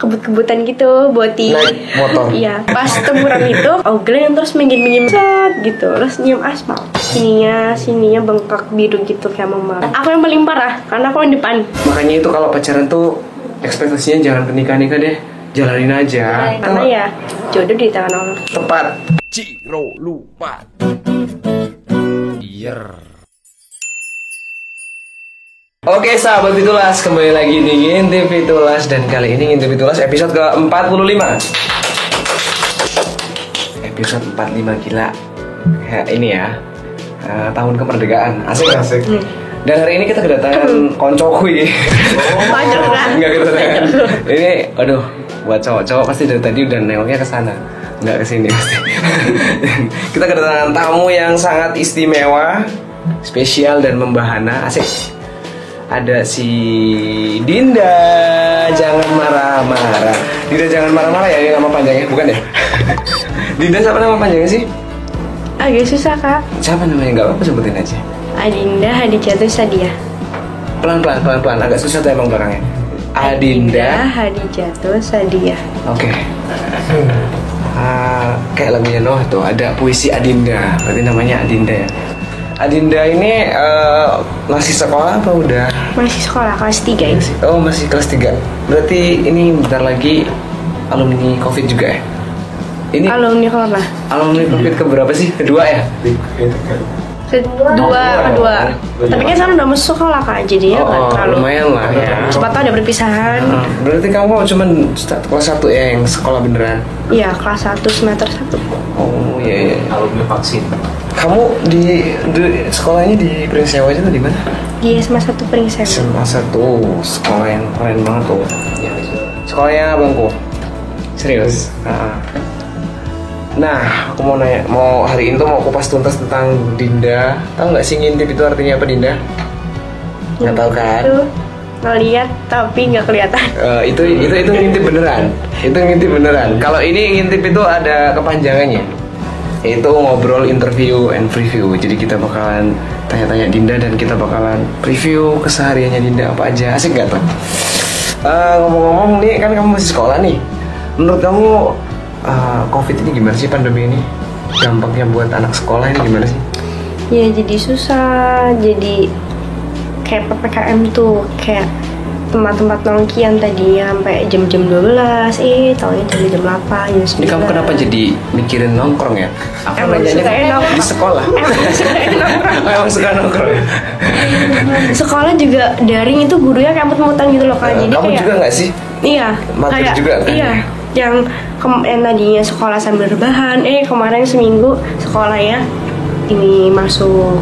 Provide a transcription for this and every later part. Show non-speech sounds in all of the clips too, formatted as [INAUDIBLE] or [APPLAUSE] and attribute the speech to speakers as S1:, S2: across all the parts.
S1: kebut-kebutan gitu boti
S2: Naik motor. [LAUGHS]
S1: iya pas temuran itu Oglen yang terus minggir-minggir set gitu terus nyium aspal sininya sininya bengkak biru gitu kayak mama aku yang paling parah karena aku yang depan
S2: Makanya itu kalau pacaran tuh ekspektasinya jangan ke nikah-nikah deh. Jalanin aja.
S1: karena ya jodoh di tangan Allah
S2: Tepat.
S3: Ciro lupa. Yer.
S2: Oke sahabat Fitulas, kembali lagi di Ngintip Fitulas Dan kali ini Ngintip Fitulas episode ke-45. Episode 45 gila. Ya, Ini ya eh, Tahun kemerdekaan. Asik asik. Dan hari ini kita kedatangan koncokui
S1: Banyak kan? [LAUGHS]
S2: Enggak kedatangan. Ini, aduh Buat cowok-cowok pasti dari tadi udah nengoknya ke sana. Enggak ke sini pasti. [LAUGHS] Kita kedatangan tamu yang sangat istimewa Spesial dan membahana. Asik ada si Dinda. Jangan marah-marah. Dinda jangan marah-marah ya ini nama panjangnya bukan ya? [LAUGHS] Dinda siapa nama panjangnya sih?
S1: Agak susah kak.
S2: Siapa namanya? Nggak apa-apa sebutin aja.
S1: Adinda Hadijatuh Sadia
S2: pelan-pelan pelan-pelan. Agak susah tuh emang belakangnya. Adinda
S1: Hadijatuh Sadia
S2: oke. Ah, kayak lagunya Noah tuh. Ada puisi Adinda. Berarti namanya Adinda ya Adinda ini eh, masih sekolah apa udah
S1: masih sekolah kelas 3 ini
S2: Oh masih kelas 3 Berarti ini bentar lagi alumni covid juga ya? Ini
S1: alumni corona
S2: alumni covid ke berapa sih? Kedua ya?
S1: kedua kedua tapi kan sekarang udah masuk sekolah kak jadi ya
S2: oh,
S1: terlalu
S2: lumayan lah ya
S1: cepat tuh ada perpisahan
S2: Ah, Berarti kamu start kelas 1 ya yang sekolah beneran?
S1: Iya kelas 1 semester 1
S2: Oh iya iya
S3: Alumni vaksin.
S2: Kamu di, di sekolahnya di Prinsewa itu di mana?
S1: Di SMA 1 Prinsip
S2: SMA 1 Sekolah yang keren banget tuh
S3: Ya,
S2: Sekolahnya abangku Serius? Ah. Nah, aku mau nanya, mau hari ini tuh mau kupas tuntas tentang Dinda. Tahu nggak sih ngintip itu artinya apa Dinda? Nggak tahu kan?
S1: Tuh ngeliat tapi nggak kelihatan
S2: Eh, itu itu itu ngintip beneran. Itu ngintip beneran. Kalau ini ngintip itu ada kepanjangannya. Itu ngobrol, interview, and preview. Jadi kita bakalan tanya-tanya Dinda dan kita bakalan preview kesehariannya Dinda apa aja. Asik nggak tuh? Eh, ngomong-ngomong nih kan kamu masih sekolah nih. Menurut kamu eh, COVID ini gimana sih pandemi ini? Dampaknya buat anak sekolah ini gimana sih?
S1: ya jadi susah jadi kayak PPKM tuh kayak tempat-tempat nongkian tadi sampai jam-jam 12 eh taunya jam jam 8 jam 9
S2: Ini kamu kenapa jadi mikirin nongkrong ya? Aku
S1: Emang
S2: nanyanya
S1: suka nongkrong.
S2: di sekolah.
S1: Emang suka [LAUGHS] nongkrong.
S2: Oh, emang suka nongkrong ya?
S1: sekolah juga daring itu gurunya kayak mut-mutan gitu loh
S2: Eh,
S1: jadi
S2: kamu
S1: kayak
S2: juga nggak sih?
S1: Iya,
S2: Mager
S1: kayak
S2: juga kan?
S1: iya. Yang kem- yang tadinya sekolah sambil rebahan, eh kemarin seminggu sekolahnya ini masuk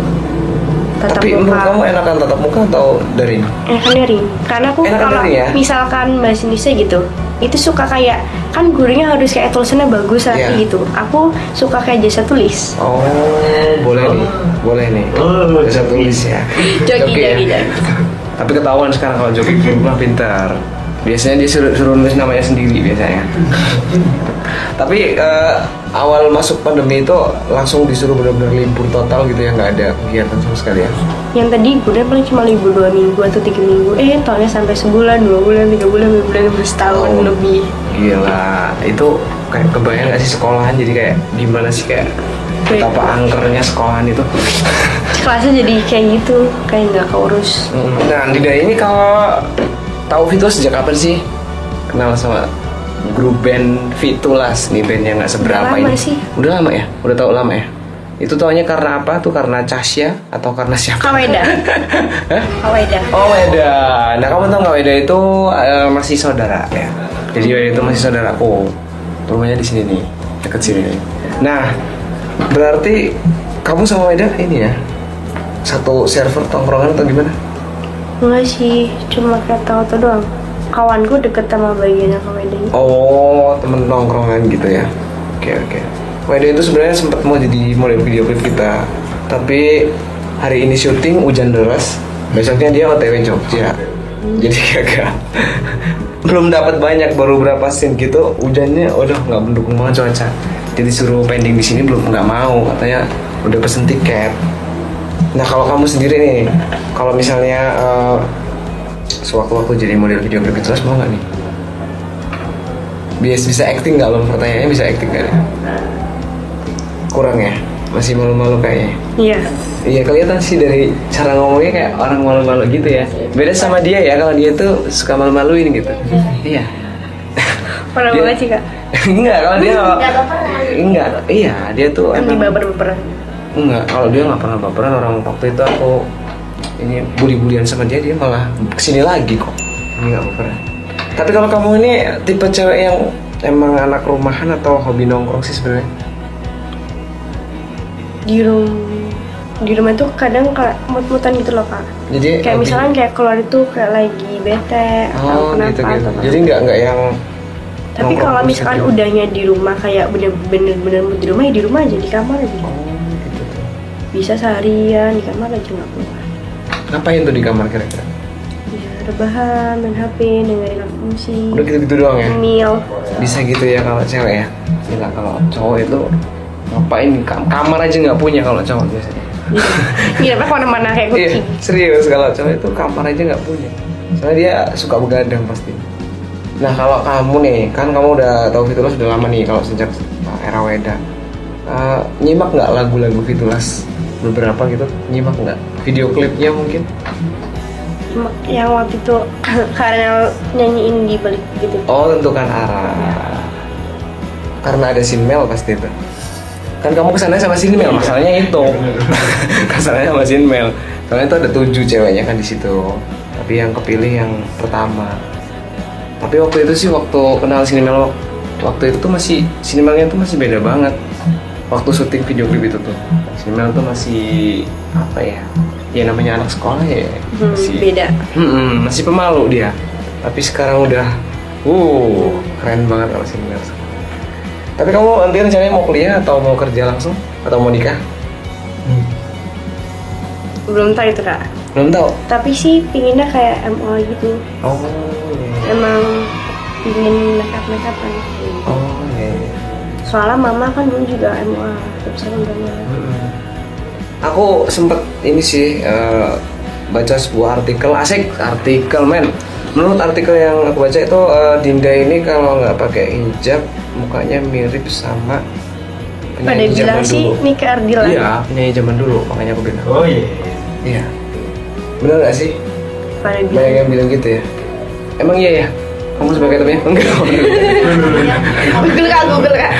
S1: tatap
S2: Tapi
S1: muka.
S2: kamu enakan tatap muka atau daring?
S1: Enakan daring. Karena aku
S2: Enakan
S1: kalau
S2: daring ya?
S1: misalkan bahasa Indonesia gitu, itu suka kayak kan gurunya harus kayak tulisannya bagus rapi
S2: Iya.
S1: gitu. Aku suka kayak jasa tulis.
S2: Oh, boleh nih, boleh nih. Bisa tulis ya. [LAUGHS]
S1: Joki,
S2: Joki ya?
S1: joki.
S2: Tapi ketahuan sekarang kalau Joki berubah pintar. Biasanya dia suruh, suruh nulis namanya sendiri biasanya. Tapi eh, awal masuk pandemi itu langsung disuruh benar-benar libur total gitu ya nggak ada kegiatan sama sekali ya.
S1: Yang tadi gurunya paling cuma libur dua minggu atau tiga minggu. Eh, taunya sampai sebulan, dua bulan, tiga bulan, dua bulan, setahun
S2: Oh.
S1: lebih.
S2: Gila, itu kayak kebayang gak sih sekolahan jadi kayak gimana sih kayak betapa angkernya sekolahan itu.
S1: kelasnya jadi kayak gitu kayak nggak keurus
S2: Nah, Dida ini kalau tahu Fitulas sejak kapan sih? Kenal sama grup band Fitulas nih band yang nggak seberapa
S1: Udah lama
S2: ini.
S1: sih.
S2: Udah lama ya? Udah tahu lama ya? Itu taunya karena apa? Tuh karena Casya atau karena siapa?
S1: Kaweda [LAUGHS]
S2: Hah?
S1: Kaweda
S2: Oh Weda, nah kamu tahu nggak Weda itu eh, masih saudara ya? Jadi Weda itu masih saudaraku. Rumahnya di sini nih, dekat sini. Nah, berarti kamu sama Weda ini ya satu server tongkrongan atau gimana?
S1: Enggak sih cuma kayak tahu tuh doang kawanku deket sama bagiannya Kaweda ini
S2: Oh, temen nongkrongan gitu ya? Oke oke. Weda itu sebenarnya sempat mau jadi model video klip kita, tapi hari ini syuting hujan deras, besoknya dia OTW Jogja. Jadi [LAUGHS] gagal. Belum dapat banyak, baru berapa scene gitu, hujannya udah nggak mendukung banget cuaca. Jadi suruh pending di sini belum nggak mau, katanya udah pesen tiket. Nah kalau kamu sendiri nih, kalau misalnya eh, sewaktu-waktu jadi model video klip itu mau nggak nih? biasa bisa acting nggak lo pertanyaannya bisa acting nggak kurang ya masih malu-malu kayaknya
S1: Iya.
S2: Iya kelihatan sih dari cara ngomongnya kayak orang malu-malu gitu ya. Beda sama dia ya kalau dia tuh suka malu-maluin gitu. Iya.
S1: Pernah banget sih kak. [LAUGHS]
S2: enggak kalau dia enggak iya dia tuh
S1: di
S2: emang
S1: baper-baperan.
S2: Enggak kalau dia nggak pernah baperan orang waktu itu aku ini bully-bulian sama dia dia malah ke sini lagi kok ini nggak baperan tapi kalau kamu ini tipe cewek yang emang anak rumahan atau hobi nongkrong sih sebenarnya
S1: Di rumah di rumah tuh kadang kayak mut-mutan gitu loh kak.
S2: jadi
S1: Kayak
S2: hobi-
S1: misalkan kayak keluar itu kayak lagi bete atau
S2: oh
S1: kenapa
S2: gitu gitu
S1: atau
S2: jadi nggak nggak yang
S1: Tapi kalau misalkan
S2: gitu.
S1: udahnya di rumah kayak bener-bener bener di rumah ya di rumah aja di kamar aja.
S2: oh gitu tuh
S1: Bisa seharian di kamar aja nggak keluar.
S2: ngapain tuh di kamar kira-kira?
S1: Ya rebahan, main HP, dengerin lagu musik,
S2: udah gitu-gitu doang ya?
S1: Ngemil.
S2: bisa gitu ya kalau cewek ya? Gila kalau cowok itu ngapain Kam- kamar aja nggak punya kalau cowok biasanya.
S1: Iya, apa ke mana-mana kayak
S2: iya
S1: kucing.
S2: serius kalau cowok itu kamar aja nggak punya. Soalnya dia suka begadang pasti. Nah kalau kamu nih kan kamu udah tahu Fitulas sudah lama nih kalau sejak era Weda. Uh, nyimak nggak lagu-lagu Fitulas beberapa gitu. Nyimak nggak? Video klipnya mungkin?
S1: Yang waktu itu [COUGHS] karena nyanyiin di balik gitu.
S2: oh tentukan arah karena ada Sinmel pasti itu. Kan kamu ke sana sama Sinmel masalahnya itu. [LAUGHS] Ke sana sama Sinmel soalnya itu ada tujuh ceweknya kan di situ. Tapi yang kepilih yang pertama. Tapi waktu itu sih waktu kenal Sinmel waktu itu tuh masih Sinmelnya tuh masih beda banget waktu syuting video klip itu tuh Sinmel tuh masih apa ya ya namanya anak sekolah ya
S1: Hmm,
S2: masih
S1: beda.
S2: Hmm, masih pemalu dia. Tapi sekarang udah, uh, keren banget kalau sini Tapi kamu nanti rencananya mau kuliah atau mau kerja langsung atau mau nikah?
S1: Belum tahu itu kak.
S2: Belum tahu.
S1: Tapi sih pinginnya kayak MO gitu.
S2: Oh, iya.
S1: Emang pingin makeup makeupan.
S2: oh.
S1: Soalnya mama kan dulu juga terus saya udah
S2: Mm-mm. Aku sempet ini sih eh, baca sebuah artikel asik artikel men. Menurut artikel yang aku baca itu eh, Dinda ini kalau nggak pakai hijab mukanya mirip sama
S1: Pada bilang sih. Nika Ardila.
S2: Iya, penyanyi zaman dulu, makanya aku bilang.
S3: Oh iya.
S2: Iya. Bener gak sih?
S1: Pada
S2: Banyak yang bilang gitu ya. Emang iya ya? Kamu sebagai temennya? Enggak.
S1: Google kak, Google kak.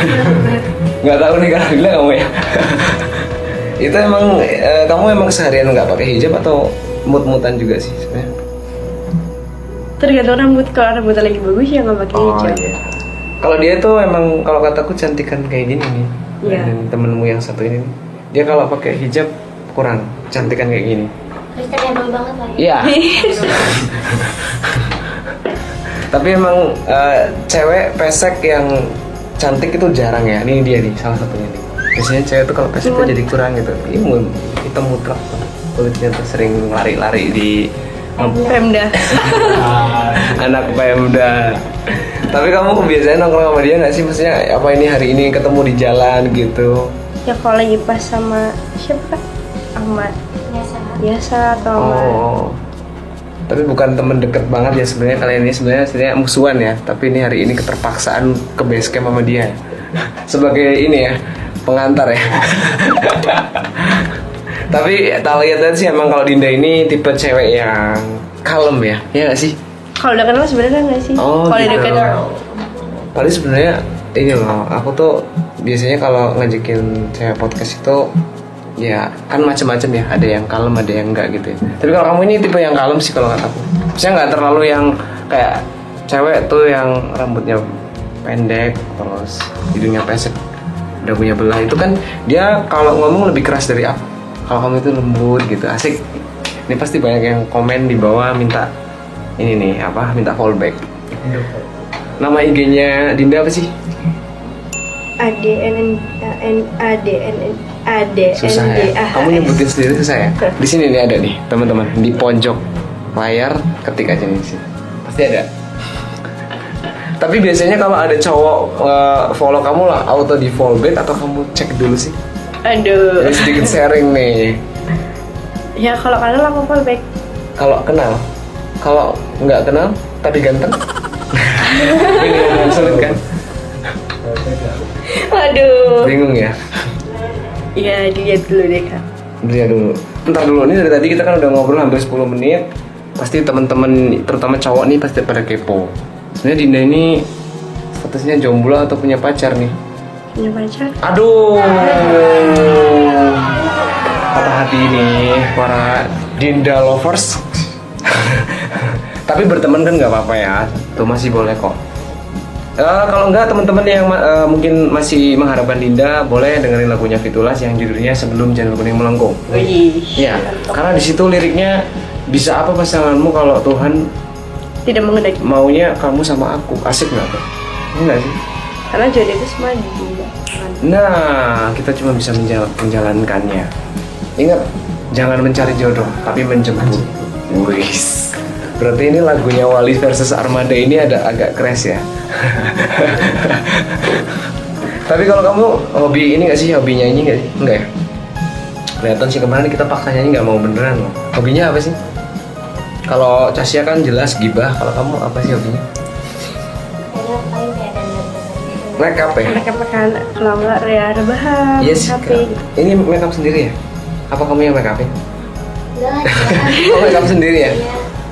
S2: Enggak tahu nih kalau bilang kamu ya. Itu emang eh, kamu emang seharian nggak pakai hijab atau mut-mutan juga sih sebenarnya?
S1: Tergantung rambut. Kalau rambutnya lagi bagus ya nggak pakai hijab.
S2: iya. Kalau dia tuh emang kalau kataku cantikan kayak gini nih.
S1: Iya.
S2: Dan temenmu yang satu ini dia kalau pakai hijab kurang cantikan kayak gini.
S4: Banget lah ya.
S2: Iya. [LAUGHS] Tapi emang eh, cewek pesek yang cantik itu jarang ya. Ini dia nih salah satunya nih. Biasanya cewek tuh kalau pesek tuh
S1: Imut.
S2: jadi kurang gitu. Imun, hitam mutlak. Kulitnya tuh sering lari-lari di
S1: Pemda. [LAUGHS]
S2: anak Pemda. Tapi kamu kebiasaan nongkrong sama dia nggak sih? Maksudnya apa ini hari ini ketemu di jalan gitu?
S1: ya kalau lagi pas sama siapa? Ahmad
S4: Biasa.
S1: biasa atau sama
S2: Oh. Tapi bukan temen deket banget ya sebenarnya kalian ini sebenarnya sebenarnya musuhan ya. Tapi ini hari ini keterpaksaan ke base camp sama dia. [LAUGHS] Sebagai ini ya pengantar ya. [LAUGHS] Tapi tak lihat sih emang kalau Dinda ini tipe cewek yang kalem ya, ya nggak sih?
S1: kalau udah kenal sebenarnya nggak sih?
S2: Oh,
S1: kalau
S2: gitu.
S1: udah kenal
S2: Paling sebenarnya ini loh, aku tuh biasanya kalau ngajakin cewek podcast itu ya kan macam-macam ya, ada yang kalem, ada yang enggak gitu ya. Tapi kalau kamu ini tipe yang kalem sih kalau kataku. Saya nggak terlalu yang kayak cewek tuh yang rambutnya pendek terus hidungnya pesek udah punya belah itu kan dia kalau ngomong lebih keras dari aku. Kalau kamu itu lembut gitu, asik. Ini pasti banyak yang komen di bawah minta ini nih apa minta fallback. Nama IG-nya Dinda apa sih?
S1: A D N N N A D N D
S2: Susah ya.
S1: A
S2: Kamu nyebutin sendiri susah ya. Di sini nih ada nih, teman-teman. Di pojok layar ketik aja nih sini. Pasti ada. Tapi biasanya kalau ada cowok eh, follow kamu lah auto di follow back atau kamu cek dulu sih?
S1: Aduh.
S2: Ini sedikit sharing nih.
S1: Ya kalau kenal aku fallback.
S2: Kalau kenal, kalau nggak kenal tapi ganteng. [LAUGHS] Ini yang sulit kan?
S1: Waduh.
S2: Bingung ya?
S1: Iya, dilihat dulu deh kak.
S2: Lihat dulu. Ntar dulu nih dari tadi kita kan udah ngobrol hampir 10 menit. Pasti teman-teman terutama cowok nih pasti pada kepo. Sebenarnya Dinda ini statusnya jomblo atau punya pacar nih?
S1: Punya pacar?
S2: Aduh. Patah hati ini para Dinda lovers. [LAUGHS] Tapi berteman kan nggak apa-apa ya. Tuh masih boleh kok. Eh, kalau enggak teman-teman yang eh, mungkin masih mengharapkan Dinda boleh dengerin lagunya Fitulas yang judulnya Sebelum Janur Kuning Melengkung.
S1: Wih.
S2: Iya, karena di situ liriknya bisa apa pasanganmu kalau Tuhan
S1: Tidak mengendaki.
S2: maunya kamu sama aku. Asik nggak tuh? Enggak sih?
S1: Karena jodoh itu semua di dia. kan?
S2: Nah, kita cuma bisa menjal- menjalankannya. Ingat, jangan mencari jodoh, tapi menjemput. Wis. Berarti ini lagunya Wali versus Armada ini ada agak crash ya. [LAUGHS] tapi kalau kamu hobi ini gak sih? Hobi nyanyi gak sih? Enggak ya? Kelihatan sih kemarin kita paksa nyanyi nggak mau beneran loh. Hobinya apa sih? Kalau Casya kan jelas gibah. Kalau kamu apa sih hobinya?
S4: Kayaknya paling kayak dan dan
S2: Make up ya?
S1: Mereka makan kalau nggak ya rebahan,
S2: Yes. Ini make up sendiri ya? Apa kamu yang make upin?
S4: Enggak aja. [LAUGHS]
S2: Oh, make up sendiri ya?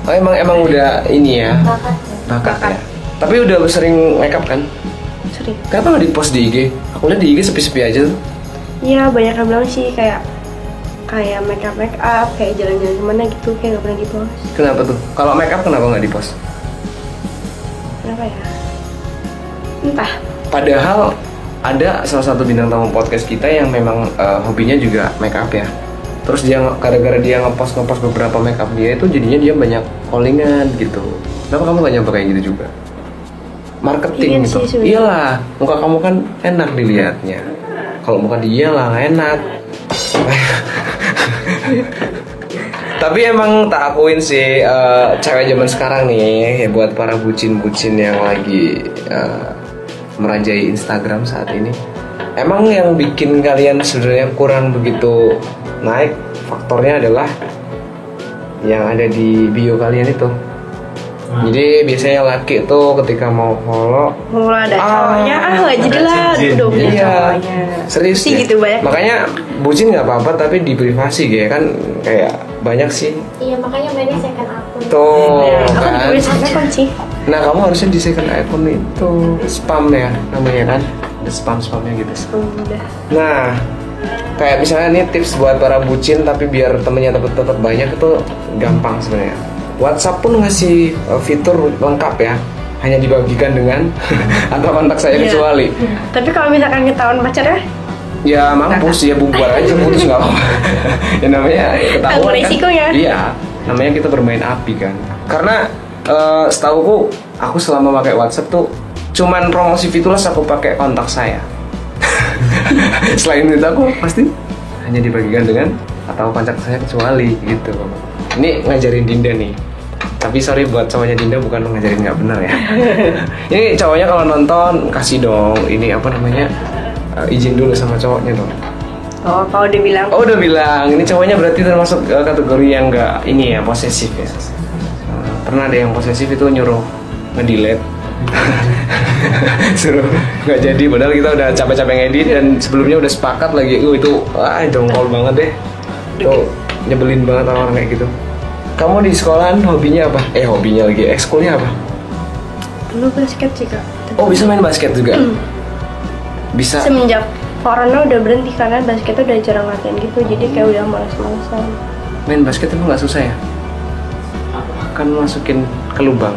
S2: Oh emang emang udah ini ya
S4: Bakat
S2: bakat
S1: Bakat.
S2: ya. Tapi udah sering make up kan?
S1: Sering.
S2: Kenapa nggak di post di IG? Aku lihat di IG sepi-sepi aja tuh.
S1: Iya banyak yang bilang sih kayak kayak make up make up kayak jalan-jalan ke mana gitu kayak nggak pernah di post.
S2: Kenapa tuh? Kalau make up kenapa nggak di post?
S1: Kenapa ya? Entah.
S2: Padahal ada salah satu bintang tamu podcast kita yang memang eh, hobinya juga make up ya. Terus dia gara-gara dia ngepost ngepost beberapa make up dia itu jadinya dia banyak callingan gitu. Kenapa kamu gak nyoba kayak gitu juga? Marketing
S1: Ingin
S2: gitu.
S1: sih.
S2: Iyalah, muka kamu kan enak dilihatnya. Kalau muka dia lah nggak enak. [LAUGHS] Tapi emang tak akuin sih eh, cewek zaman sekarang nih ya buat para bucin-bucin yang lagi eh, merajai Instagram saat ini. Emang yang bikin kalian sebenarnya kurang begitu naik faktornya adalah yang ada di bio kalian itu. Jadi biasanya laki tuh ketika mau follow
S1: Mulai ada
S2: Ah,
S1: cowoknya ah nggak jadi lah
S3: cincin.
S1: udah punya
S2: Iya,
S1: cowoknya.
S2: serius
S1: sih
S2: deh.
S1: gitu banyak.
S2: Makanya bucin nggak apa-apa tapi di privasi gitu kan kayak banyak sih.
S4: Iya makanya mainnya second akun.
S2: Tuh
S1: Ya, aku
S2: kan.
S1: juga bisa kan sih.
S2: Nah kamu harusnya di second iPhone itu spam ya namanya kan, ada spam spamnya gitu.
S1: Udah.
S2: Nah kayak misalnya nih tips buat para bucin tapi biar temennya tetap tetap banyak itu gampang sebenarnya. WhatsApp pun ngasih uh, fitur lengkap ya, hanya dibagikan dengan [LAUGHS] atau kontak saya
S1: Iya.
S2: kecuali.
S1: Tapi kalau misalkan ketahuan pacarnya,
S2: Ya mampus ya bubar aja putus nggak apa-apa. [LAUGHS] ya namanya ketahuan
S1: Tanggung
S2: kan.
S1: resikonya.
S2: Iya, namanya kita bermain api kan. Karena eh, setauku aku selama pakai WhatsApp tuh cuman promosi Fitulas aku pakai kontak saya. [LAUGHS] Selain itu aku pasti hanya dibagikan dengan atau kontak saya kecuali gitu. Ini ngajarin Dinda nih. Tapi sorry buat cowoknya Dinda bukan ngajarin nggak benar ya. [LAUGHS] ini cowoknya kalau nonton kasih dong ini apa namanya eh, izin dulu sama cowoknya dong.
S1: oh kalau udah bilang
S2: Oh udah bilang ini cowoknya berarti termasuk eh, kategori yang nggak ini ya posesif ya. Eh, pernah ada yang posesif itu nyuruh ngedelete [LAUGHS] [LAUGHS] suruh nggak jadi. Padahal kita udah capek-capek ngedit dan sebelumnya udah sepakat lagi uh, itu ah jongkol banget deh. Tuh nyebelin banget orang kayak gitu. Kamu di sekolahan hobinya apa? Eh hobinya lagi ekskulnya apa?
S1: Dulu basket sih kak.
S2: oh bisa main basket juga? Bisa.
S1: Semenjak corona udah berhenti karena basket udah jarang latihan gitu, jadi kayak udah males-malesan.
S2: main basket itu nggak susah ya? Kan masukin ke lubang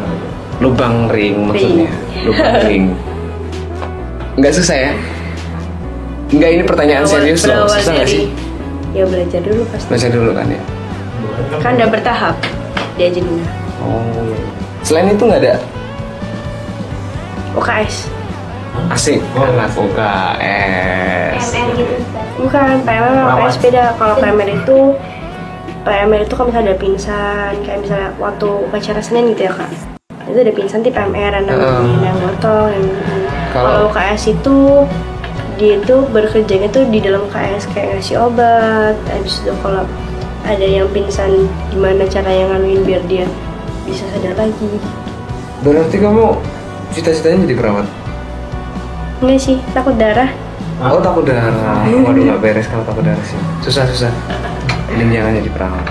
S2: lubang ring maksudnya. [LAUGHS] Lubang ring. Nggak susah ya? Nggak ini pertanyaan
S1: Berawal-
S2: serius loh. susah nggak sih?
S1: Ya belajar dulu pasti.
S2: baca dulu kan ya?
S1: Kan udah bertahap diajarin.
S2: oh selain itu nggak ada?
S1: UKS.
S2: asik. Anak UKS
S4: gitu.
S1: Bukan, PMR sama UKS beda. Kalau PMR itu PMR itu kalau misalnya ada pingsan, kayak misalnya waktu upacara Senin gitu ya kak. Itu ada pingsan di PMR, ada
S2: Heeh.
S1: yang gotong, yang
S2: Kalau-
S1: UKS itu dia itu bekerjanya tuh di dalam KS kayak ngasih obat habis itu kalau ada yang pingsan gimana cara yang nganuin biar dia bisa sadar lagi
S2: berarti kamu cita-citanya jadi perawat
S1: enggak sih takut darah
S2: Oh takut darah. [LAUGHS] Waduh nggak beres kalau takut darah sih. Susah susah. Ini jangan jadi perawat.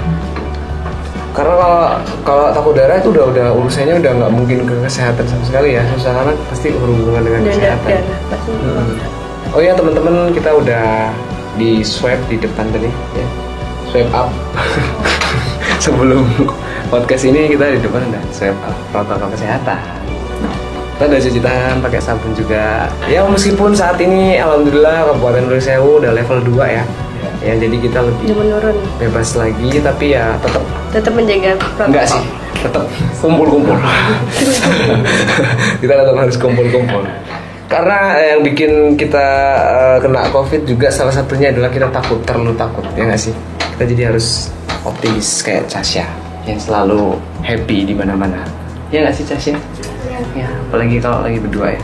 S2: Karena kalau kalau takut darah itu udah udah urusannya udah nggak mungkin ke kesehatan sama sekali ya. Susah karena pasti berhubungan dengan
S1: Dan
S2: kesehatan.
S1: pasti.
S2: Mm-mm. Oh ya teman-teman kita udah di swipe di depan tadi ya. Swipe up. [LAUGHS] Sebelum podcast ini kita di depan udah swipe up protokol kesehatan. Kita udah cuci tangan pakai sabun juga. Ya meskipun saat ini alhamdulillah Kabupaten Sewu udah level 2 ya. Ya jadi kita lebih
S1: Udah menurun.
S2: bebas lagi tapi ya tetap
S1: Tetap menjaga protokol.
S2: enggak sih tetap kumpul-kumpul. [LAUGHS] Kita tetap harus kumpul-kumpul. Karena yang bikin kita eh, kena covid juga salah satunya adalah kita takut terlalu takut ya nggak sih? Kita jadi harus optimis kayak Casya yang selalu happy di mana-mana. Ya nggak sih Casya ya apalagi kalau lagi berdua ya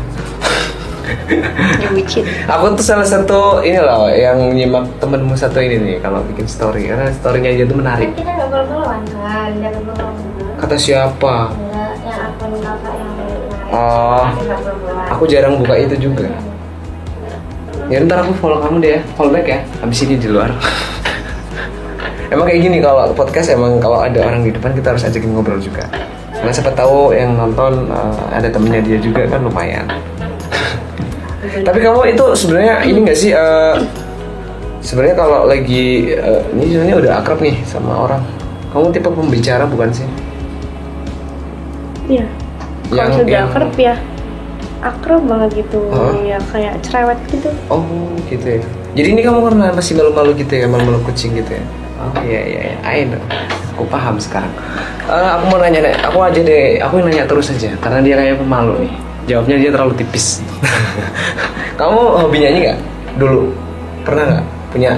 S2: Aku tuh salah satu ini loh yang nyimak temenmu satu ini nih kalau bikin story karena storynya dia tuh menarik
S4: Kan kita nggak follow-followan kan, jangan follow
S2: kata siapa
S4: Enggak, yang akun kakak yang dari kemarin.
S2: Oh.
S4: Nggak.
S2: Aku jarang buka itu juga. Ya ntar aku follow kamu deh ya, follow back ya. Habis ini di luar. [LAUGHS] emang kayak gini kalau podcast emang kalau ada orang di depan kita harus ajakin ngobrol juga. Karena siapa tahu yang nonton eh, ada temennya dia juga kan lumayan. Tapi kamu itu sebenarnya ini nggak sih? eh, sebenarnya kalau lagi eh, ini sebenarnya udah akrab nih sama orang. Kamu tipe pembicara bukan sih?
S1: Iya. Kalau
S2: Yang-
S1: sudah
S2: yang-
S1: akrab ya akrab banget gitu
S2: Hah?
S1: ya kayak cerewet gitu
S2: Oh gitu ya. Jadi ini kamu karena masih malu-malu gitu ya, malu-malu kucing gitu ya. Oh iya iya iya, I know. Aku paham sekarang. Eh, aku mau nanya, nih, aku aja deh, aku yang nanya terus aja, karena dia kayak pemalu nih. Jawabnya dia terlalu tipis. [LAUGHS] kamu hobi nyanyi nggak? Dulu pernah nggak punya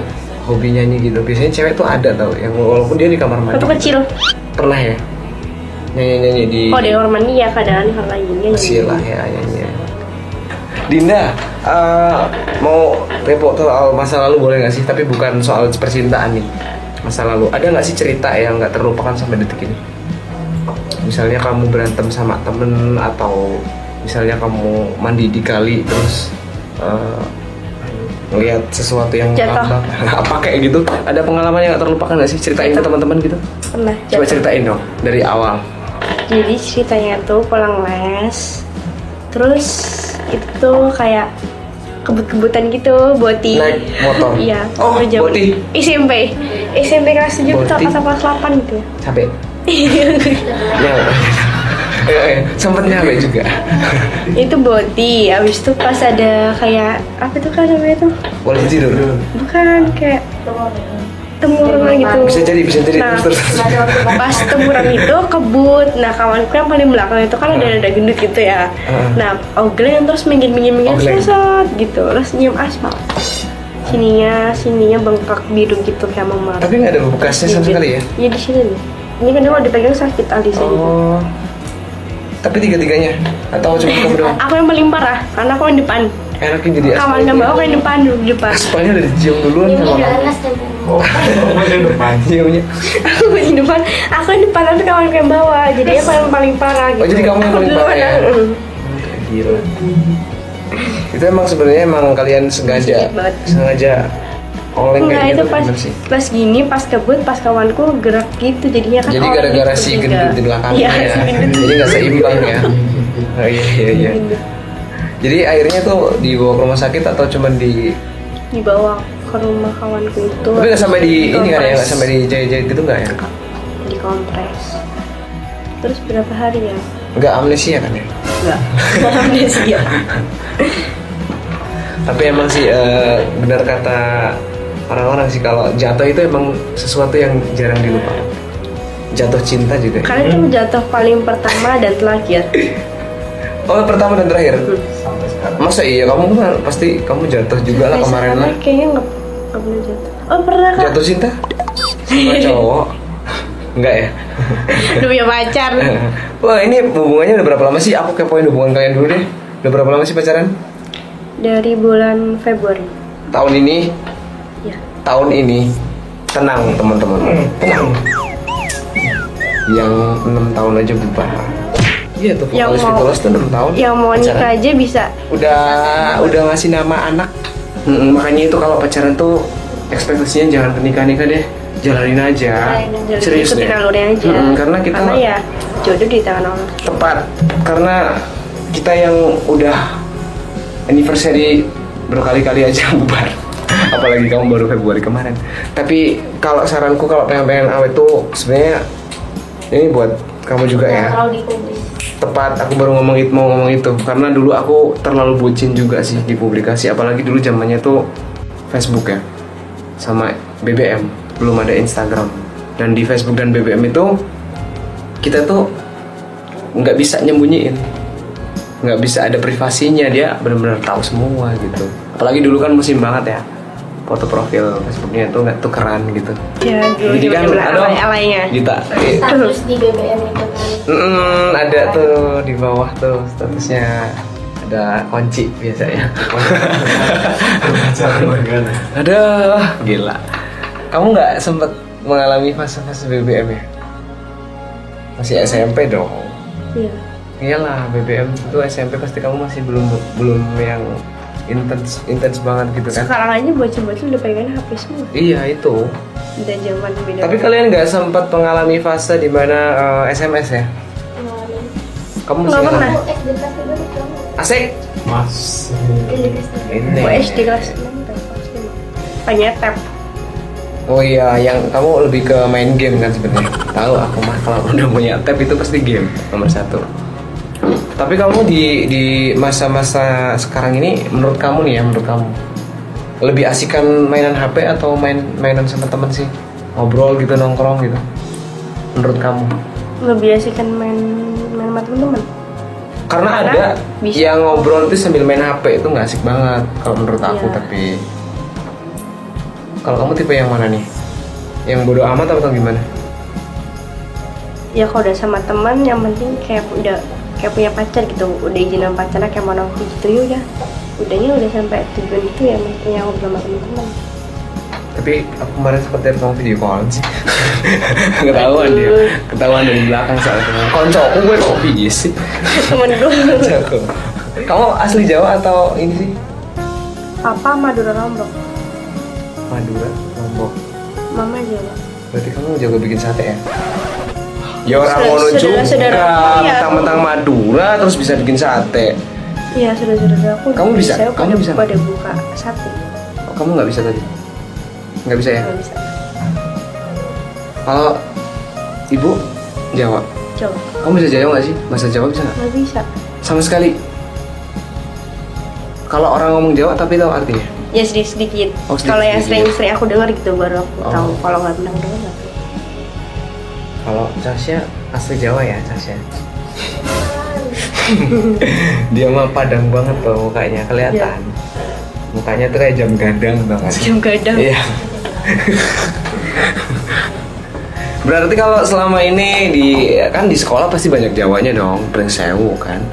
S2: hobi nyanyi gitu? Biasanya cewek tuh ada tau, yang walaupun dia di kamar mandi.
S1: waktu kecil
S2: Pernah ya? Nyanyi-nyanyi di.
S1: oh di kamar mandi ya kadang kalau ini
S2: Masih lah ya nyanyi. Dinda, eh, mau repo soal masa lalu boleh nggak sih? Tapi bukan soal percintaan nih. Masa lalu, ada nggak sih cerita yang nggak terlupakan sampai detik ini? Misalnya kamu berantem sama temen atau misalnya kamu mandi di kali terus eh, ngelihat sesuatu yang
S1: Jatuh.
S2: apa [LAUGHS] kayak gitu? Ada pengalaman yang nggak terlupakan nggak sih? Ceritain ke teman-teman gitu.
S1: pernah
S2: Coba
S1: jatuh.
S2: ceritain dong dari awal.
S1: jadi ceritanya tuh pulang les terus itu tuh kayak kebut-kebutan gitu boti
S2: Naik motor?
S1: iya
S2: Oh,
S1: zaman
S2: boti.
S1: SMP SMP kelas 7
S2: Boti.
S1: atau kelas 8 gitu ya
S2: Capek. [LAUGHS] Nyampe. Eh, sempet nyampe juga.
S1: itu boti abis itu pas ada kayak apa tuh kan namanya tuh
S2: Boleh tidur.
S1: bukan kayak temuran gitu
S2: Bisa jadi, bisa jadi.
S1: Nah,
S2: Terus, terus.
S1: pas temuran itu kebut nah kawanku yang paling belakang itu kan ada
S2: Ah.
S1: ada gendut gitu ya
S2: Ah.
S1: nah ogleng terus minggir minggir minggir
S2: Ogleng.
S1: sesat gitu terus nyium aspal sininya sininya bengkak biru gitu kayak memar
S2: Tapi nggak ada bekasnya sama sekali ya?
S1: iya di sini nih ini kan kalau dipegang sakit alisnya gitu
S2: Oh. Tapi tiga-tiganya? Atau cuma kamu doang?
S1: aku yang paling parah karena aku yang depan
S2: Enaknya jadi
S1: kawan
S2: aspal.
S1: yang bawah aku yang depan dulu depan
S2: Aspalnya udah dicium duluan
S4: Ini
S2: sama
S4: udah
S2: kamu.
S4: les tempo.
S2: Oh, [LAUGHS] Ciumnya.
S1: aku yang depan aku yang depan tapi kawanku yang bawah jadi aku yang paling parah gitu
S2: Oh, jadi kamu yang
S1: Aku
S2: paling parah ya?
S1: mm.
S2: Gila. Itu emang sebenarnya emang kalian sengaja, sengaja oleng
S1: Enggak
S2: kayak
S1: itu
S2: gitu
S1: pas
S2: bener sih.
S1: pas gini pas kebut pas kawanku gerak gitu jadinya kan
S2: Jadi gara-gara
S1: gitu
S2: si
S1: juga.
S2: gendut di belakangnya
S1: iya
S2: ya.
S1: si
S2: Jadi nggak seimbang ya. [LAUGHS] Oh, iya iya iya. Jadi akhirnya tuh dibawa ke rumah sakit atau cuma di
S1: dibawa ke rumah kawanku itu
S2: Tapi nggak sampai di ini kan ya,
S1: Dikompres.
S2: sampai di jahit-jahit gitu nggak ya?
S1: dikompres terus berapa hari ya
S2: Nggak amnesia kan ya?
S1: enggak [LAUGHS] [LAUGHS] amnesia
S2: Tapi emang sih eh, benar kata orang-orang sih kalau jatuh itu emang sesuatu yang jarang dilupakan. Jatuh cinta juga. ya?
S1: karena itu jatuh paling pertama dan terakhir [LAUGHS]
S2: Oh pertama dan terakhir. Masa iya kamu kan pasti kamu jatuh juga lah kemarin
S1: sekarang
S2: lah.
S1: kayaknya nggak nggak pernah jatuh oh pernah kak
S2: Jatuh cinta sama [LAUGHS] cowok? Enggak ya?
S1: udah punya pacar [LAUGHS]
S2: Wah ini hubungannya udah berapa lama sih? Aku kepoin hubungan kalian dulu deh. Udah berapa lama sih pacaran?
S1: dari bulan Februari
S2: Tahun ini? Tahun ini? Tenang teman-teman. Tenang. Yang enam tahun aja bubar. Iya tuh
S1: Yang mau-
S2: tuh enam tahun.
S1: yang mau nikah
S2: pacaran.
S1: aja bisa
S2: Udah udah ngasih nama anak Mm, makanya itu kalau pacaran tuh ekspektasinya jangan ke nikah nikah deh jalanin aja
S1: Jadi
S2: serius
S1: ikutin
S2: deh
S1: alurnya aja
S2: Mm, karena kita
S1: karena ya jodoh di tangan Allah
S2: tepat karena kita yang udah anniversary berkali-kali aja [LAUGHS] bubar apalagi kamu baru Februari kemarin. Tapi kalau saranku kalau pengen-pengen awet tuh sebenarnya ini buat kamu juga ya. Tepat aku baru ngomong itu mau ngomong itu. Karena dulu aku terlalu bucin juga sih di publikasi. Apalagi dulu zamannya tuh Facebook ya. Sama BBM belum ada Instagram. Dan di Facebook dan BBM itu kita tuh nggak bisa nyembunyiin. Nggak bisa ada privasinya. Dia benar-benar tahu semua gitu. Apalagi dulu kan musim banget ya foto profil Facebooknya tuh nggak tukeran gitu
S1: ya dulu
S2: jadi kan
S1: zaman
S2: aduh
S1: alay alaynya
S2: kita eh,
S4: Status di BBM itu kan.
S2: Mm, ada tuh di bawah tuh statusnya ada kunci biasanya. Aduh, gila. Kamu nggak sempet mengalami fase-fase BBM ya? Masih SMP dong.
S1: iya
S2: Iyalah, BBM itu SMP pasti kamu masih belum belum yang intens intens banget gitu kan?
S1: sekarang aja bocil-bocil udah pegang HP semua
S2: Iya itu.
S1: udah zaman beda
S2: Tapi kalian nggak sempat mengalami fase di mana eh, SMS ya? Kamu
S1: Nggak pernah.
S2: Asik.
S3: Mas.
S2: Ini.
S1: SD kelas 6 atau kelas 5 Pengen tab
S2: Oh iya, yang kamu lebih ke main game kan sebenarnya. Tahu aku mah kalau udah punya tab itu pasti game nomor satu. Tapi kamu di di masa-masa sekarang ini, menurut kamu nih ya, menurut kamu lebih asikan mainan HP atau main mainan sama temen sih? Ngobrol gitu, nongkrong gitu. Menurut kamu?
S1: lebih asik kan main main sama temen-temen
S2: Karena
S1: Karena
S2: ada
S1: bisa.
S2: yang ngobrol itu sambil main HP itu nggak asik banget kalau menurut aku
S1: Iya.
S2: tapi kalau kamu tipe yang mana nih? Yang bodoh amat atau gimana?
S1: Ya kalau udah sama teman yang penting kayak udah kayak punya pacar gitu udah izin sama pacarnya kayak mau nongkrong gitu ya udah udahnya udah sampai tujuan itu ya mestinya ngobrol sama teman-teman
S2: Tapi aku kemarin sempat lihat kamu video call sih. [LAUGHS] ketahuan dia, ketahuan dari belakang saat itu. Konco, aku gue kok video sih.
S1: temen gue [LAUGHS]
S2: Jago. Kamu asli Jawa atau ini sih?
S1: papa Madura Lombok
S2: Madura, Lombok.
S1: mama Jawa
S2: Berarti kamu jago bikin sate ya? Ya orang ngono juga.
S1: iya.
S2: Mentang-mentang Madura terus bisa bikin sate.
S1: iya sudah sudah aku
S2: Kamu bisa?
S1: saya
S2: Kamu bisa?
S1: pada buka satu
S2: Oh, kamu nggak bisa tadi? Nggak bisa ya?
S1: nggak bisa
S2: Kalau ibu Jawa,
S1: Jawa
S2: kamu bisa Jawa nggak sih? Bahasa Jawa bisa nggak?
S1: nggak bisa
S2: Sama sekali. Kalau orang ngomong Jawa tapi tahu artinya.
S1: ya sedikit sedikit
S2: Oh, sedikit-sedikit.
S1: kalau yang sering-sering aku dengar gitu baru aku
S2: Oh.
S1: tahu kalau nggak pernah dengar nggak tahu.
S2: Kalau Casya asli Jawa ya Casya. [LAUGHS] Dia mah padang banget tuh mukanya kelihatan. Mukanya tuh kayak jam gadang banget.
S1: jam gadang
S2: Iya. Berarti kalau selama ini di kan di sekolah pasti banyak Jawanya dong, Prinsewu kan.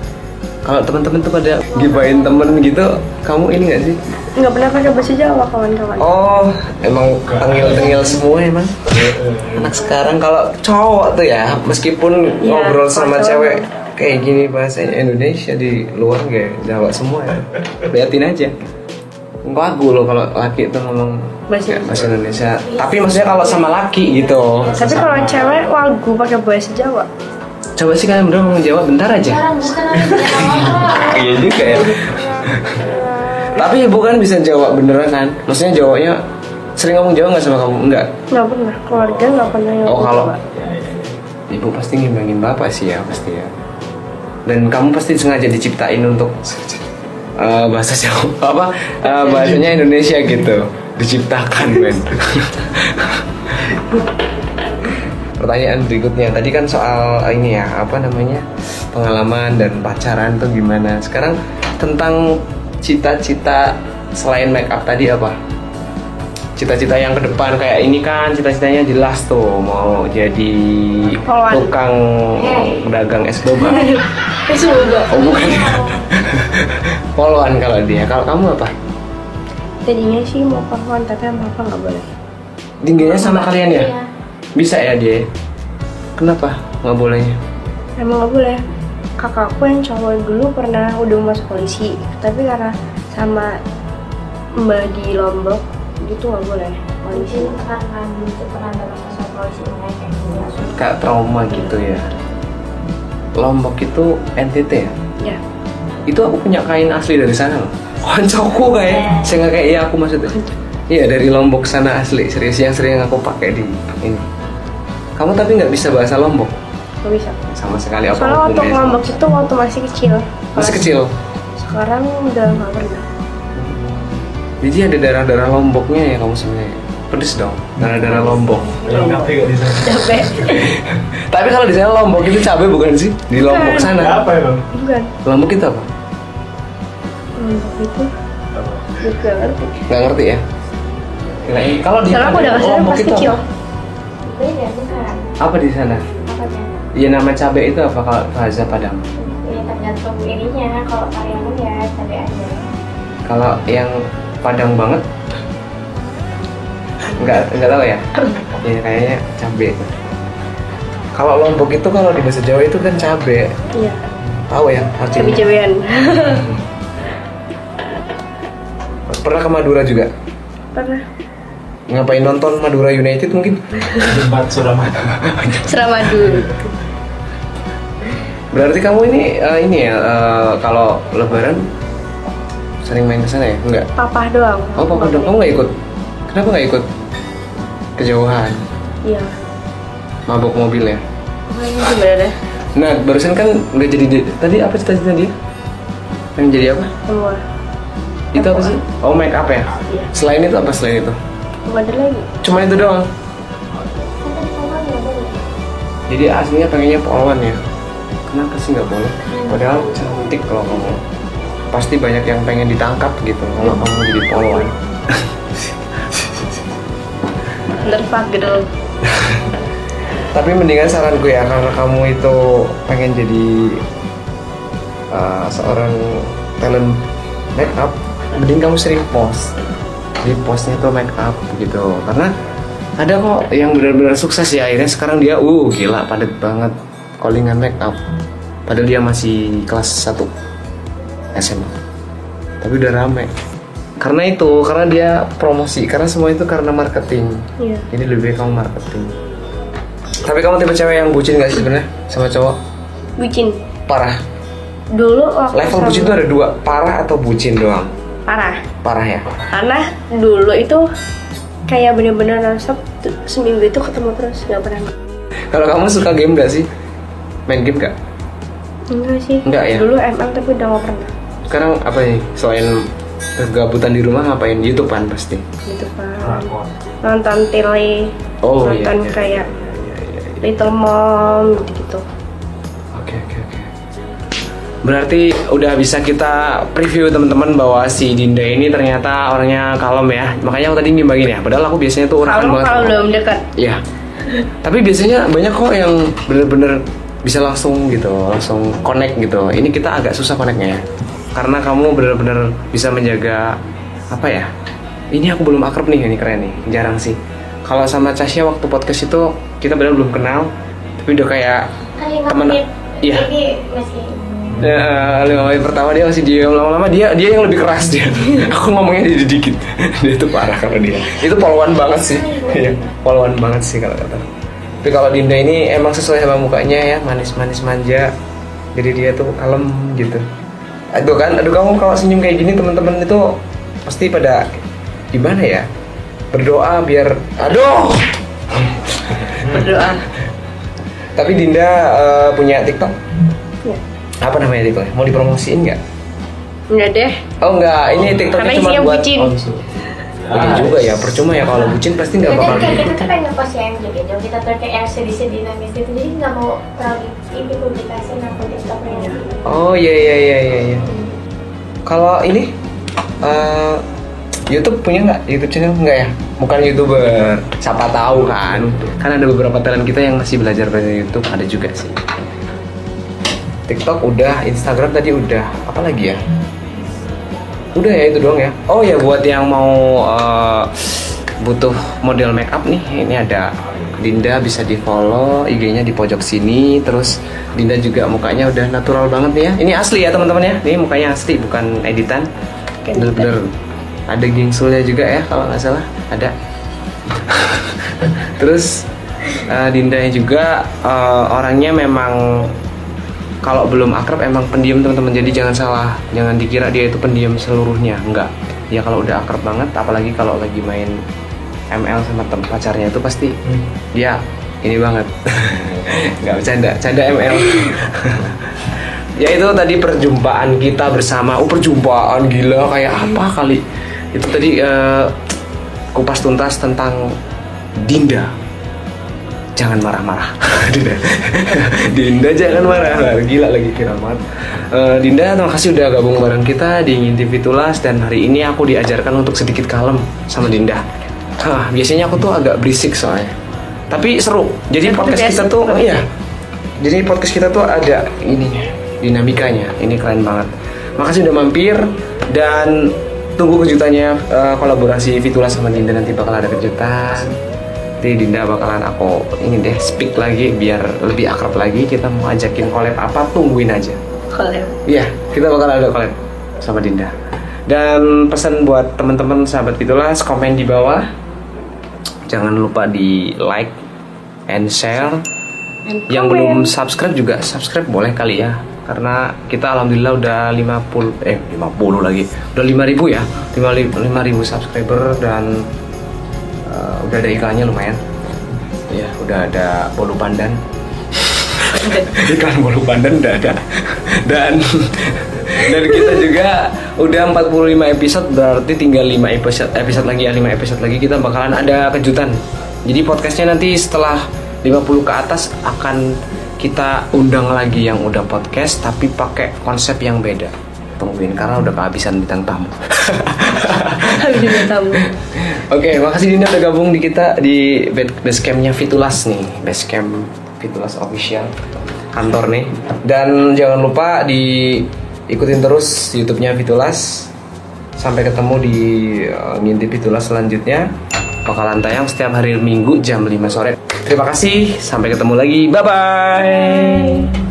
S2: Kalau teman-teman tuh pada gibain temen gitu, kamu ini nggak sih?
S1: nggak pernah pakai bahasa Jawa kawan-kawan
S2: Oh, emang tengil-tengil semua emang. Anak sekarang kalau cowok tuh ya, meskipun
S1: Iya,
S2: ngobrol sama cewek kayak gini bahasanya Indonesia di luar kayak Jawa semua ya. Liatin aja. Lagu loh kalau laki tuh ngomong
S1: Bahasa
S2: bahasa Indonesia. Tapi maksudnya kalau sama laki gitu.
S1: tapi kalau cewek wagu pakai bahasa Jawa
S2: Coba sih kalian berdua ngomong Jawa bentar aja.
S4: Lagi [LAUGHS]
S2: Iya juga ya. Tapi ibu kan bisa Jawa beneran kan? Maksudnya Jawanya sering ngomong Jawa nggak sama kamu? Enggak.
S1: nggak pernah keluarga nggak pernah
S2: Oh kalau ibu pasti ngimbangin bapak sih ya pasti ya. Dan kamu pasti sengaja diciptain untuk eh, bahasa Jawa [LAUGHS] apa eh, bahasanya Indonesia gitu diciptakan men. [LAUGHS] Pertanyaan berikutnya tadi kan soal ini ya apa namanya pengalaman dan pacaran tuh gimana. Sekarang tentang cita-cita selain make up tadi apa? cita-cita yang ke depan kayak ini kan cita-citanya jelas tuh mau jadi
S1: Poluan.
S2: tukang pedagang es boba. [LAUGHS]
S1: Semoga.
S2: Oh bukan ya. [LAUGHS] Poluan kalau dia. Kalau kamu apa?
S1: Tadinya sih mau pahlawan tapi sama papa nggak boleh.
S2: Tingginya sama kalian ya?
S4: Iya.
S2: Bisa ya dia? Kenapa? Nggak bolehnya?
S1: Emang nggak boleh. Kakakku yang cowok dulu pernah udah masuk polisi, tapi karena sama mbak di Lombok gitu nggak boleh. Polisi
S4: Mungkin karena dulu tuh pernah ada kasus polisi kayak gitu langsung
S2: kayak trauma gitu ya. Lombok itu NTT ya?
S1: Ya.
S2: Itu aku punya kain asli dari sana loh. [LAUGHS] Koncoku kayak. Saya nggak kayak iya aku maksudnya. Iya dari Lombok sana asli. Serius yang sering aku pakai di ini kamu tapi nggak bisa bahasa Lombok?
S1: Nggak bisa.
S2: Sama sekali apa
S1: soalnya waktu? Lombok itu waktu masih kecil.
S2: Masih kecil?
S1: Sekarang udah nggak pernah.
S2: Jadi ada darah-darah Lomboknya ya kamu sebenarnya? Pedes dong darah-darah Lombok.
S1: Capek [LAUGHS]
S2: tapi kalau di sana Lombok itu cabai bukan sih? Di Lombok
S1: Bukan.
S2: sana?
S5: Apa emang?
S1: bukan.
S2: Lombok itu apa?
S1: Lombok itu? Ngerti.
S2: Nggak ngerti ya? Kirain- kalau di
S1: udah
S2: Lombok
S1: pas
S2: itu
S1: kecil.
S2: apa?
S4: Beda bukan
S2: apa di sana
S4: apa ya
S2: Iya nama cabai itu apa kalau bahasa Padang?
S4: ya tergantung ininya kalau Pariaman ya cabai aja
S2: Kalau yang Padang banget nggak nggak tahu ya. [LAUGHS] Ya kayaknya cabai. Kalau Lombok itu kalau di bahasa Jawa itu kan cabai.
S1: iya
S2: Tahu ya artinya?
S1: cabai-cabean [LAUGHS]
S2: Pernah ke Madura juga?
S1: pernah
S2: Ngapain nonton Madura United mungkin?
S5: Tempat Suramadu.
S1: Suramadu
S2: Berarti kamu ini eh, ini ya eh, kalau Lebaran sering main ke sana ya? Enggak.
S1: papa doang
S2: Oh papa dong, kamu nggak ikut? Kenapa nggak ikut? Kejauhan,
S1: iya
S2: mabok mobil ya?
S1: Deh
S2: Nah, barusan kan udah jadi di- tadi apa cita-cita dia? Pengen jadi apa?
S1: semua
S2: Itu apa sih? Oh, make up ya.
S1: Iya.
S2: Selain itu apa selain itu?
S1: Nggak ada lagi
S2: Cuma itu doang. Jadi aslinya pengennya polwan ya. Kenapa sih nggak boleh? Padahal cantik kalau kamu. Pasti banyak yang pengen ditangkap gitu kalau kamu jadi polwan.
S1: gitu
S2: Tapi mendingan saranku ya karena kamu itu pengen jadi uh, seorang talent make up, mending kamu sering post. Di postnya tuh make up gitu. Karena ada kok yang benar-benar sukses ya akhirnya sekarang dia uh gila padat banget callingan make up. Padahal dia masih kelas 1 SMA. Tapi udah rame. Karena itu, karena dia promosi, karena semua itu karena marketing.
S1: iya
S2: Jadi lebih kamu marketing. Tapi kamu tipe cewek yang bucin gak sih sebenarnya sama cowok?
S1: bucin
S2: Parah.
S1: dulu waktu
S2: Level bucin itu ada dua, parah atau bucin doang?
S1: Parah
S2: Parah ya.
S1: karena dulu itu kayak bener-bener nonstop seminggu itu ketemu terus nggak pernah
S2: Kalau kamu suka game gak sih? Main game gak?
S1: enggak sih
S2: Enggak ya?
S1: dulu ML tapi udah nggak pernah
S2: Sekarang apa nih? Selain kegabutan di rumah ngapain? YouTube kan pasti.
S1: gitu kan
S5: Rakor.
S1: nonton tele
S2: Oh, iya,
S1: nonton
S2: iya,
S1: kayak
S2: Iya, iya, iya.
S1: Little Mom gitu
S2: Berarti udah bisa kita preview teman-teman bahwa si Dinda ini ternyata orangnya kalem ya. Makanya aku tadi ngimbangin ya. Padahal aku biasanya tuh
S1: kalau
S2: banget.
S1: kalau belum dekat
S2: Iya. Tapi biasanya banyak kok yang bener-bener bisa langsung gitu, langsung connect gitu. Ini kita agak susah connectnya ya. Karena kamu bener-bener bisa menjaga apa ya? Ini aku belum akrab nih, ini keren nih. Jarang sih. Kalau sama Casya waktu podcast itu kita benar belum kenal, tapi udah kayak
S4: menit
S2: iya.
S4: ini masih
S2: Ya, lima menit pertama dia masih diem lama-lama dia dia yang lebih keras dia. [LAUGHS] Aku ngomongnya jadi dikit. [LAUGHS] dia itu parah kalau dia. Itu polwan banget sih. Iya, polwan banget sih kalau kata. Tapi kalau Dinda ini emang sesuai sama mukanya ya, manis-manis manja. Jadi dia tuh kalem gitu. Aduh kan, aduh kamu kalau senyum kayak gini teman-teman itu pasti pada gimana ya? Berdoa biar aduh.
S1: berdoa
S2: Tapi Dinda eh, punya TikTok. Apa namanya TikTok? Mau dipromosiin nggak?
S1: enggak deh
S2: Oh enggak, ini TikToknya
S1: Karena
S2: cuma buat
S1: bucin.
S2: Betul juga ya, percuma ya kalau bucin pasti nggak
S4: Jadi
S2: bakal
S4: kayak
S2: gitu.
S4: kita tuh pengen ngepost yang joget joget kita tuh kayak yang sedih-sedih nangis gitu jadi nggak mau terlalu ini publikasi akun tiktoknya
S2: Oh iya iya iya iya. iya. Kalau ini eh, YouTube punya nggak YouTube channel nggak ya? Bukan youtuber, siapa tahu kan? Kan ada beberapa talent kita yang masih belajar dari YouTube, ada juga sih. TikTok udah, Instagram tadi udah, apa lagi ya? Udah ya itu doang ya. Oh ya buat yang mau eh, butuh model make up nih, ini ada Dinda bisa di follow IG-nya di pojok sini. Terus Dinda juga mukanya udah natural banget nih ya. Ini asli ya teman-teman ya. Ini mukanya asli bukan editan. Bener-bener ada gengsulnya juga ya kalau nggak salah ada [LAUGHS] terus eh, Dinda juga eh, orangnya memang kalau belum akrab emang pendiam teman-teman. Jadi jangan salah. Jangan dikira dia itu pendiam seluruhnya. Enggak. Ya kalau udah akrab banget apalagi kalau lagi main ML sama tem pacarnya itu pasti dia ini banget. [LAUGHS] Nggak bercanda. Canda ML [LAUGHS] ya itu tadi perjumpaan kita bersama. Oh perjumpaan gila. Kayak apa kali? Itu tadi eh, kupas tuntas tentang Dinda jangan marah-marah. [LAUGHS] Dinda. Dinda jangan marah. Gila lagi kiramat. Eh, Dinda terima kasih udah gabung bareng kita di Ngintip Tulas dan hari ini aku diajarkan untuk sedikit kalem sama Dinda. Hah, biasanya aku tuh agak berisik soalnya. Tapi seru. Jadi
S1: Tapi
S2: podcast kita tuh iya. Jadi podcast kita tuh ada ininya dinamikanya. Ini keren banget. Makasih udah mampir. Dan tunggu kejutannya eh, kolaborasi Fitula sama Dinda nanti bakal ada kejutan nanti Dinda bakalan aku ini deh speak lagi biar lebih akrab lagi kita mau ajakin collab apa tungguin aja
S1: Collab.
S2: Iya, kita bakal ada collab sama Dinda. Dan pesan buat teman-teman sahabat Fitulas, komen di bawah. Jangan lupa di like and share.
S1: And
S2: Yang
S1: comment.
S2: belum subscribe juga subscribe boleh kali ya. Karena kita alhamdulillah udah 50 eh 50 lagi. Udah 5000 ya. 5000 5000 subscriber dan eh, udah ada iklannya lumayan. Ya, udah ada bolu pandan. [LAUGHS] Iklan bolu pandan udah ada. Dan dan kita juga udah 45 episode berarti tinggal 5 episode episode lagi ya 5 episode lagi kita bakalan ada kejutan. Jadi podcastnya nanti setelah 50 ke atas akan kita undang lagi yang udah podcast tapi pakai konsep yang beda tungguin karena udah kehabisan bintang tamu [LAUGHS]
S1: tamu.
S2: Oke, makasih Dinda udah gabung di kita di basecampnya Fitulas nih, basecamp Fitulas official kantor nih. Dan jangan lupa di ikutin terus YouTube-nya Fitulas. Sampai ketemu di uh, ngintip Fitulas selanjutnya. Bakalan tayang setiap hari Minggu jam 5 sore. Terima kasih, sampai ketemu lagi. Bye bye.